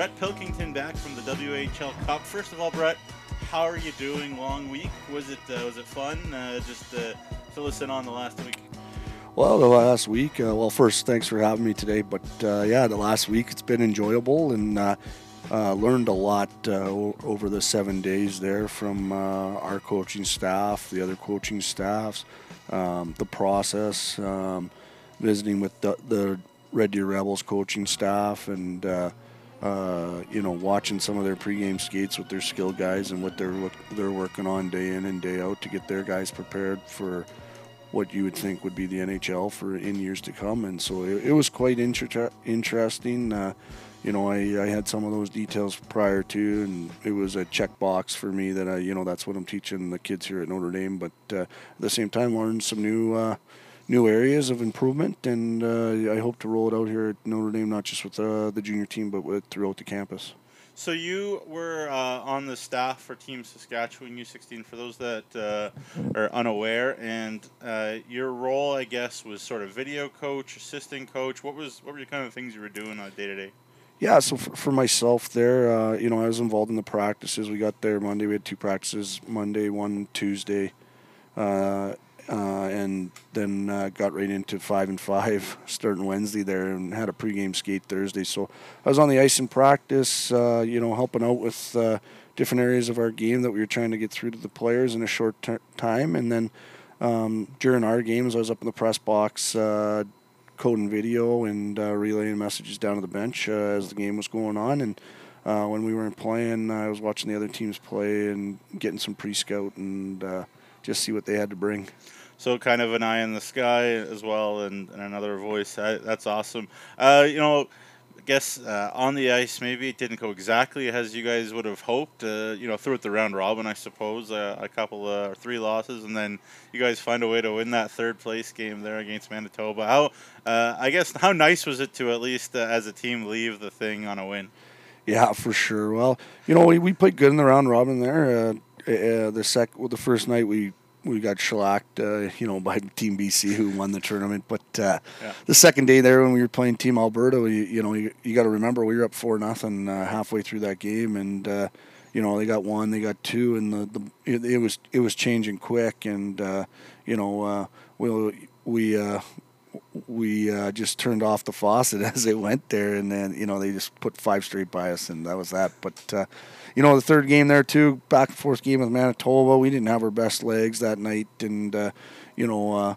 Brett Pilkington, back from the WHL Cup. First of all, Brett, how are you doing? Long week? Was it uh, was it fun? Uh, just uh, fill us in on the last week. Well, the last week. Uh, well, first, thanks for having me today. But uh, yeah, the last week it's been enjoyable and uh, learned a lot over the seven days there from our coaching staff, the other coaching staffs, um, the process, um, visiting with the, the, Red Deer Rebels coaching staff, and you know, watching some of their pregame skates with their skill guys and what they're they're working on day in and day out to get their guys prepared for what you would think would be the NHL for in years to come. And so it, it was quite inter- interesting. Uh, you know, I, I had some of those details prior to, and it was a checkbox for me that I, you know, that's what I'm teaching the kids here at Notre Dame. But uh, at the same time, learned some new uh, new areas of improvement, and uh, I hope to roll it out here at Notre Dame, not just with uh, the junior team, but with, throughout the campus. So you were uh, on the staff for Team Saskatchewan U16. For those that uh, are unaware, and uh, your role, I guess, was sort of video coach, assistant coach. What was what were the kind of things you were doing on day to day? Yeah, so for, for myself there, uh, you know, I was involved in the practices. We got there Monday. We had two practices: Monday, one Tuesday. Uh, and then uh, got right into five and five starting Wednesday there, and had a pregame skate Thursday. So I was on the ice in practice, uh, you know, helping out with uh, different areas of our game that we were trying to get through to the players in a short ter- time. And then um, during our games, I was up in the press box. Uh, coding video and uh, relaying messages down to the bench as the game was going on, and when we weren't playing, I was watching the other teams play and getting some pre-scout and just see what they had to bring so kind of an eye in the sky as well, and, and another voice. I, that's awesome. Uh, you know, I guess uh, on the ice, maybe it didn't go exactly as you guys would have hoped. Uh, you know, throughout the round robin, I suppose uh, a couple or three losses, and then you guys find a way to win that third place game there against Manitoba. How uh, I guess how nice was it to at least uh, as a team leave the thing on a win? Yeah, for sure. Well, you know, we, we played good in the round robin there. The sec, well, the first night we we got shellacked, uh, you know, by Team BC who won the tournament. But uh, yeah. the second day there, when we were playing Team Alberta, you, you know, you, you got to remember we were up four nothing uh, halfway through that game, and uh, you know they got one, they got two, and the, the it, it was it was changing quick, and uh, you know uh, we we we uh, just turned off the faucet as they went there, and then you know they just put five straight by us, and that was that. But uh, you know the third game there too, back and forth game with Manitoba. We didn't have our best legs that night, and uh, you know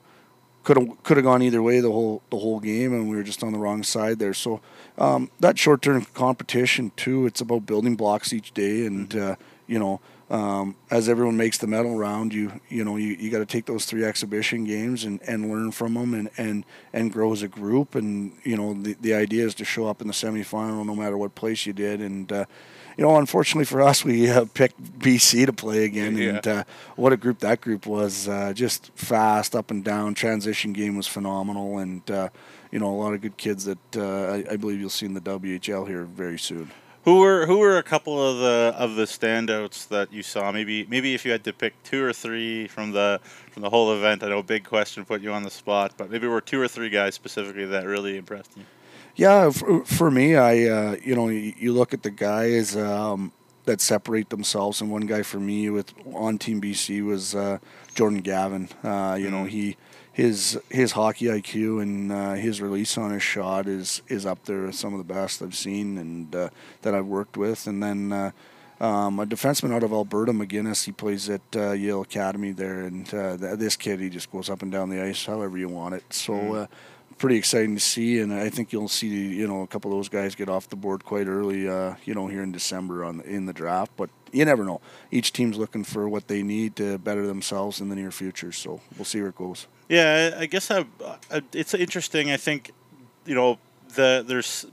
could have could have gone either way the whole the whole game, and we were just on the wrong side there. So um, that short term competition too, it's about building blocks each day, and mm-hmm. uh, you know um, as everyone makes the medal round, you you know you, you got to take those three exhibition games and, and learn from them and, and, and grow as a group. And you know the, the idea is to show up in the semifinal no matter what place you did. And uh, you know unfortunately for us, we uh, picked BC to play again. Yeah. And uh, what a group that group was! Uh, just fast up and down. Transition game was phenomenal, and uh, you know a lot of good kids that uh, I, I believe you'll see in the WHL here very soon. Who were who were a couple of the of the standouts that you saw? Maybe maybe if you had to pick two or three from the from the whole event. I know a big question put you on the spot, but maybe were two or three guys specifically that really impressed you. Yeah, for, for me, I uh, you know you, you, look at the guys um, that separate themselves, and one guy for me with on Team BC was uh, Jordan Gavin. Uh, you mm-hmm. know he his his hockey IQ and uh, his release on his shot is is up there with some of the best I've seen and uh, that I've worked with. And then uh, um, a defenseman out of Alberta, McGinnis, he plays at uh, Yale Academy there, and uh, th- this kid he just goes up and down the ice however you want it. So. Mm. Pretty exciting to see, and I think you'll see you know a couple of those guys get off the board quite early, uh, you know, here in December on in the draft. But you never know. Each team's looking for what they need to better themselves in the near future. So we'll see where it goes. Yeah, I guess I, I, it's interesting. I think you know the there's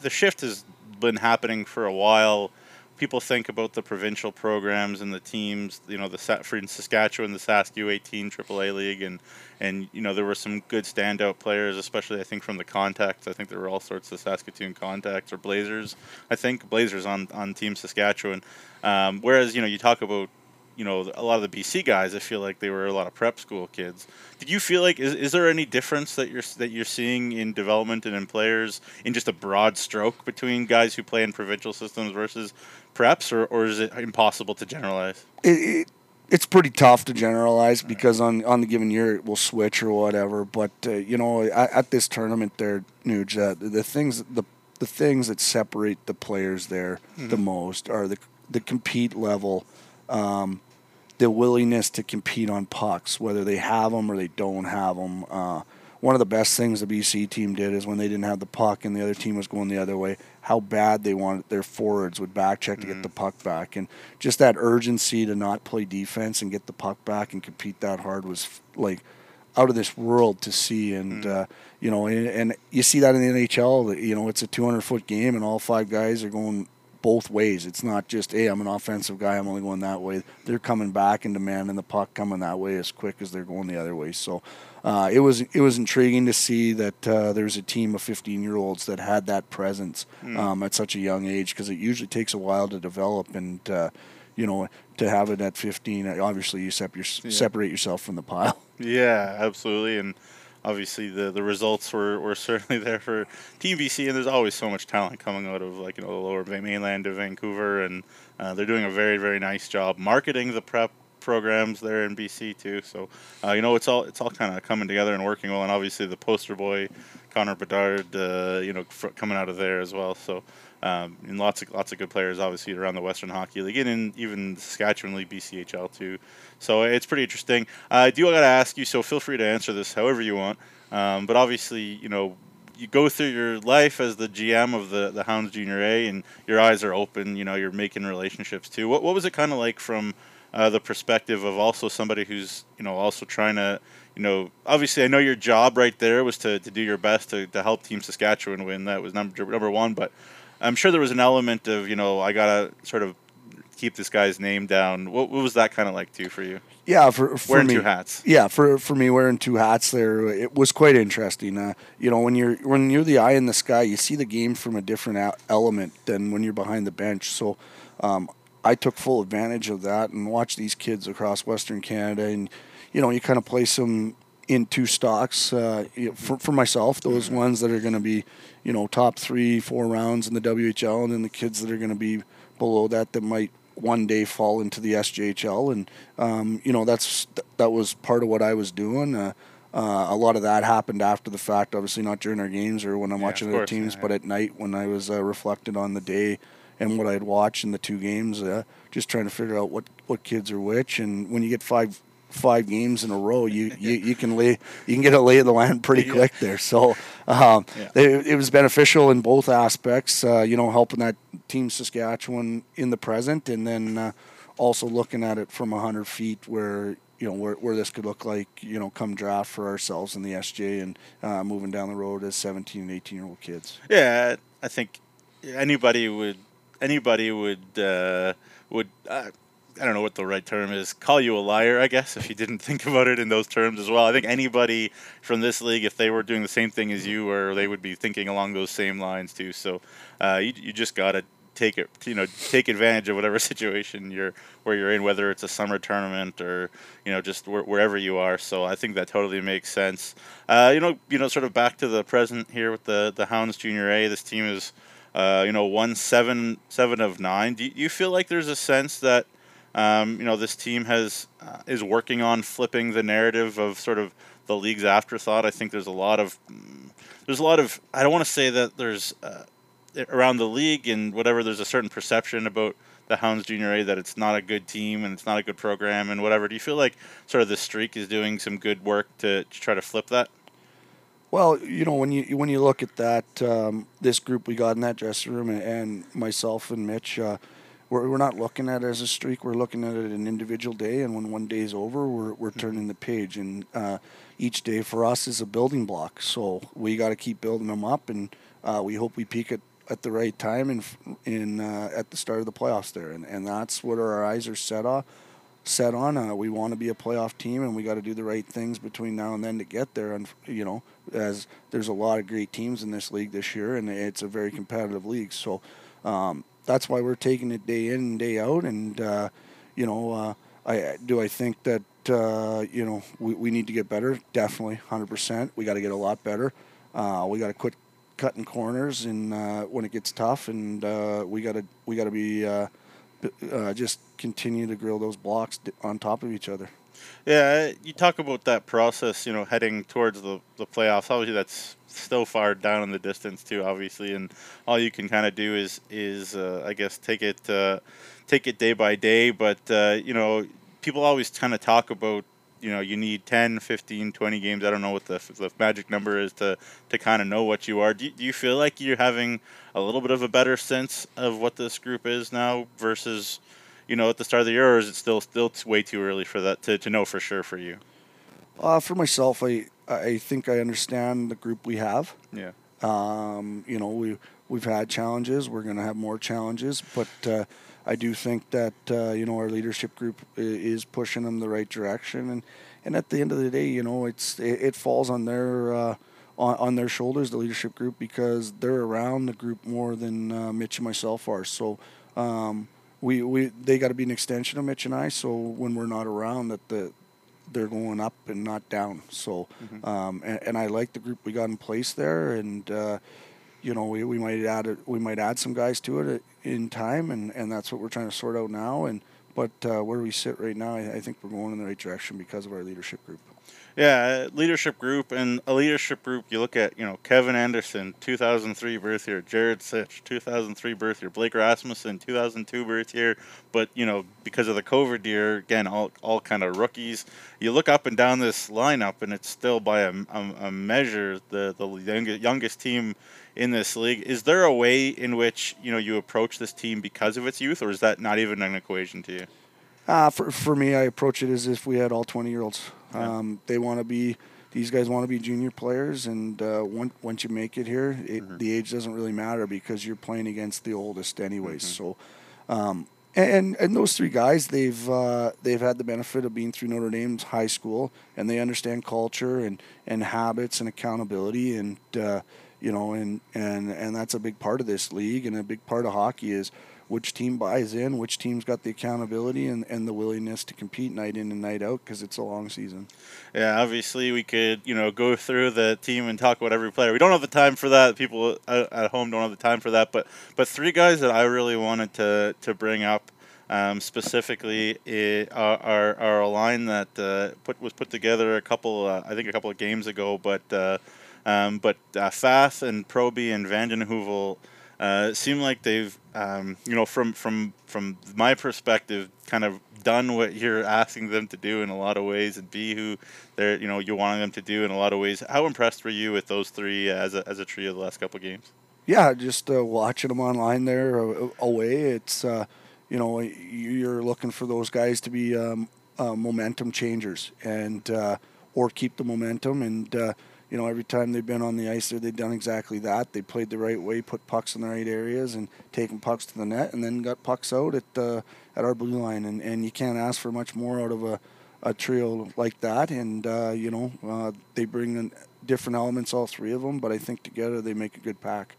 the shift has been happening for a while. People think about the provincial programs and the teams. You know, the for Saskatchewan, the Sask U18 AAA league, and and you know there were some good standout players, especially I think from the contacts. I think there were all sorts of Saskatoon contacts or Blazers. I think Blazers on on Team Saskatchewan. Um, whereas you know you talk about you know a lot of the BC guys, I feel like they were a lot of prep school kids. Did you feel like is, is there any difference that you're that you're seeing in development and in players in just a broad stroke between guys who play in provincial systems versus preps, or, or is it impossible to generalize? It, it, it's pretty tough to generalize because on, on the given year it will switch or whatever. But uh, you know, at, at, this tournament there, Nuge, uh, the things the the things that separate the players there mm-hmm. the most are the the compete level, um, the willingness to compete on pucks, whether they have them or they don't have them. Uh, one of the best things the BC team did is when they didn't have the puck and the other team was going the other way, how bad they wanted their forwards would back check to mm-hmm. get the puck back, and just that urgency to not play defense and get the puck back and compete that hard was like out of this world to see. And mm-hmm. uh, you know, and, and, you see that in the NHL. You know, it's a 200 foot game, and all five guys are going both ways. It's not just, hey, I'm an offensive guy, I'm only going that way. They're coming back and demanding the puck coming that way as quick as they're going the other way. So uh, it was it was intriguing to see that uh, there's a team of 15 year olds that had that presence mm. um, at such a young age because it usually takes a while to develop and. Uh, you know, to have it at 15, obviously you sep- yeah. separate yourself from the pile. Yeah, absolutely. And obviously the, the results were, were certainly there for Team BC, and there's always so much talent coming out of like you know the lower mainland of Vancouver, and uh, they're doing a very very nice job marketing the prep programs there in BC too. So uh, you know it's all it's all kind of coming together and working well, and obviously the poster boy Connor Bedard, uh, you know, fr- coming out of there as well. So um, and lots of lots of good players, obviously around the Western Hockey League and in even Saskatchewan League, BCHL too. So it's pretty interesting. I do got to ask you, so feel free to answer this however you want. Um, but obviously, you know, you go through your life as the GM of the the Hounds Junior A, and your eyes are open. You know, you're making relationships too. What what was it kind of like from uh, the perspective of also somebody who's you know also trying to you know, obviously I know your job right there was to, to do your best to, to help Team Saskatchewan win. That was number number one, but I'm sure there was an element of you know I gotta sort of keep this guy's name down. What, what was that kind of like too for you? Yeah, for, for wearing me, two hats. Yeah, for for me wearing two hats there, it was quite interesting. Uh, you know, when you're when you're the eye in the sky, you see the game from a different element than when you're behind the bench. So. Um, I took full advantage of that and watched these kids across Western Canada, and you know, you kind of place them in two stocks uh, for, for myself. Those mm-hmm. ones that are going to be, you know, top three, four rounds in the WHL, and then the kids that are going to be below that that might one day fall into the SJHL. And um, you know, that's that was part of what I was doing. Uh, uh, a lot of that happened after the fact, obviously not during our games or when I'm yeah, watching other teams, yeah. but at night when I was uh, reflected on the day and what I'd watched in the two games, uh, just trying to figure out what, what kids are which. And when you get five five games in a row, you, you, you can lay you can get a lay of the land pretty yeah. quick there. So um, yeah. it, it, was beneficial in both aspects. Uh, you know, helping that team Saskatchewan in the present, and then uh, also looking at it from hundred feet, where you know where, where this could look like. You know, come draft for ourselves in the SJ and uh, moving down the road as seventeen and eighteen year old kids. Yeah, I think anybody would anybody would uh, would uh, I don't know what the right term is, call you a liar, I guess, if you didn't think about it in those terms as well. I think anybody from this league, if they were doing the same thing as you, or they would be thinking along those same lines too. So uh, you, you just got to take it, you know, take advantage of whatever situation you're where you're in, whether it's a summer tournament or you know just wh- wherever you are. So I think that totally makes sense. Uh, you know, you know, sort of back to the present here with the the Hounds Junior A. This team is, uh, you know, one seven seven of nine. Do you feel like there's a sense that um, you know, this team has uh, is working on flipping the narrative of sort of the league's afterthought. I think there's a lot of mm, there's a lot of I don't want to say that there's uh, around the league and whatever. There's a certain perception about the Hounds Junior A that it's not a good team and it's not a good program and whatever. Do you feel like sort of the streak is doing some good work to, to try to flip that? Well, you know when you when you look at that um, this group we got in that dressing room and, and myself and Mitch. Uh, we're, we're not looking at it as a streak. We're looking at it an individual day, and when one day is over, we're, we're mm-hmm. turning the page. And uh, each day for us is a building block. So we got to keep building them up, and uh, we hope we peak at, at the right time and in, in uh, at the start of the playoffs there. And, and that's what our eyes are set on. Set on. Uh, we want to be a playoff team, and we got to do the right things between now and then to get there. And you know, as there's a lot of great teams in this league this year, and it's a very competitive league. So. Um, that's why we're taking it day in and day out. And uh, you know, uh, I do I think that uh, you know we, we need to get better. Definitely, hundred percent. We got to get a lot better. Uh, we got to quit cutting corners and uh, when it gets tough, and uh, we got to we got to be uh, just continue to grill those blocks on top of each other. Yeah, you talk about that process, you know, heading towards the, the playoffs. Obviously, that's still far down in the distance too, obviously, and all you can kind of do is is uh, I guess take it uh, take it day by day. But uh, you know, people always kind of talk about you know you need 10 15 20 games. I don't know what the, the magic number is to to kind of know what you are. Do you, do you feel like you're having a little bit of a better sense of what this group is now versus you know at the start of the year or is it still still way too early for that to, to know for sure for you? Uh, for myself i i think i understand the group we have. Yeah. Um, you know we we've had challenges. We're going to have more challenges but uh, I do think that uh, you know our leadership group is pushing them the right direction, and and at the end of the day, you know, it's it, it falls on their uh, on, on their shoulders, the leadership group, because they're around the group more than uh, Mitch and myself are. So. Um, we, we they got to be an extension of Mitch and I. So when we're not around, that the they're going up and not down. So, mm-hmm. um, and, and, I like the group we got in place there, and uh, you know, we, we might add it, we might add some guys to it in time, and, and that's what we're trying to sort out now. And but uh, where we sit right now, I, I, think we're going in the right direction because of our leadership group. Yeah, leadership group and a leadership group. You look at you know Kevin Anderson, 2003 birth year, Jared Sitch, 2003 birth year, Blake Rasmussen, 2002 birth year. But you know because of the COVID year, again, all all kind of rookies. You look up and down this lineup, and it's still by a, a, a measure the the youngest, youngest team in this league. Is there a way in which you know you approach this team because of its youth, or is that not even an equation to you? Uh, for for me, I approach it as if we had all twenty year olds. Yeah. Um, they want to be these guys want to be junior players, and uh, once once you make it here, it, mm-hmm. the age doesn't really matter because you're playing against the oldest anyways. Mm-hmm. So. Um, and and those three guys, they've uh, they've had the benefit of being through Notre Dame's high school, and they understand culture and, and habits and accountability, and uh, you know, and and and that's a big part of this league, and a big part of hockey is which team buys in, which team's got the accountability and, and the willingness to compete night in and night out because it's a long season. Yeah, obviously we could you know go through the team and talk about every player. We don't have the time for that. People at home don't have the time for that. But but three guys that I really wanted to to bring up. Um, specifically, it, are, are a line that uh, put was put together a couple, uh, I think, a couple of games ago. But uh, um, but uh, Fath and Proby and Vanden Heuvel uh, seem like they've, um, you know, from from from my perspective, kind of done what you're asking them to do in a lot of ways, and be who they're, you know, you're wanting them to do in a lot of ways. How impressed were you with those three as a as a trio the last couple of games? Yeah, just uh, watching them online there uh, away. It's uh, you know you're looking for those guys to be um, uh, momentum changers and uh, or keep the momentum and you know, every time they've been on the ice there, they've done exactly that. They played the right way, put pucks in the right areas, and taken pucks to the net, and then got pucks out at uh, at our blue line. And, and you can't ask for much more out of a, a trio like that. And uh, you know, uh, they bring in different elements, all three of them, but I think together they make a good pack.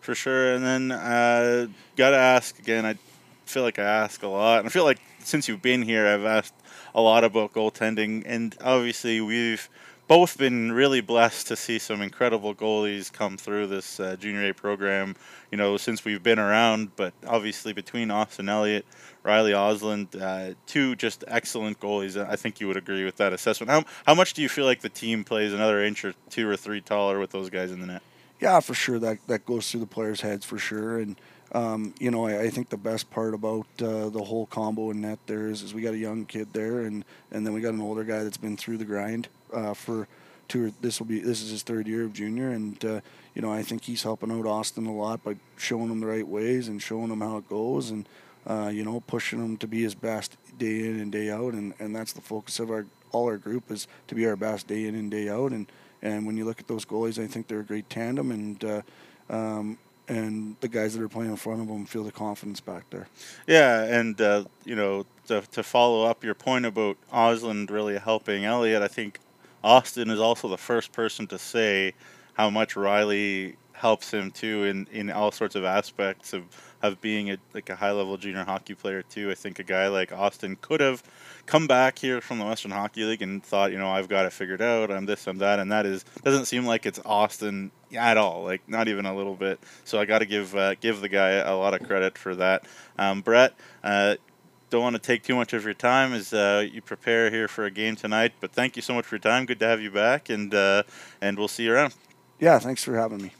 For sure. And then uh, got to ask again. I feel like I ask a lot, and I feel like since you've been here, I've asked a lot about goaltending, and obviously we've both been really blessed to see some incredible goalies come through this uh, junior A program. You know, since we've been around, but obviously between Austin Elliott, Riley Osland, uh, two just excellent goalies. I think you would agree with that assessment. How how much do you feel like the team plays another inch or two or three taller with those guys in the net? Yeah, for sure. That that goes through the players' heads for sure, and. Um, you know, I, I, think the best part about uh, the whole combo in net there is, is we got a young kid there, and, and then we got an older guy that's been through the grind uh, for two. Or, this will be this is his third year of junior, and uh, you know I think he's helping out Austin a lot by showing him the right ways and showing him how it goes, and uh, you know pushing him to be his best day in and day out, and, and that's the focus of our all our group is to be our best day in and day out, and and when you look at those goalies, I think they're a great tandem, and uh, um, and the guys that are playing in front of them feel the confidence back there. Yeah, and uh, you know to, to follow up your point about Osland really helping Elliot, I think Austin is also the first person to say how much Riley helps him too in, in all sorts of aspects of of being a like a high level junior hockey player too. I think a guy like Austin could have come back here from the Western Hockey League and thought, you know, I've got it figured out. I'm this, I'm that, and that is doesn't seem like it's Austin at all. Like not even a little bit. So I got to give uh, give the guy a lot of credit for that. Um, Brett. Uh, don't want to take too much of your time as uh, you prepare here for a game tonight. But thank you so much for your time. Good to have you back, and uh, and we'll see you around. Yeah, thanks for having me.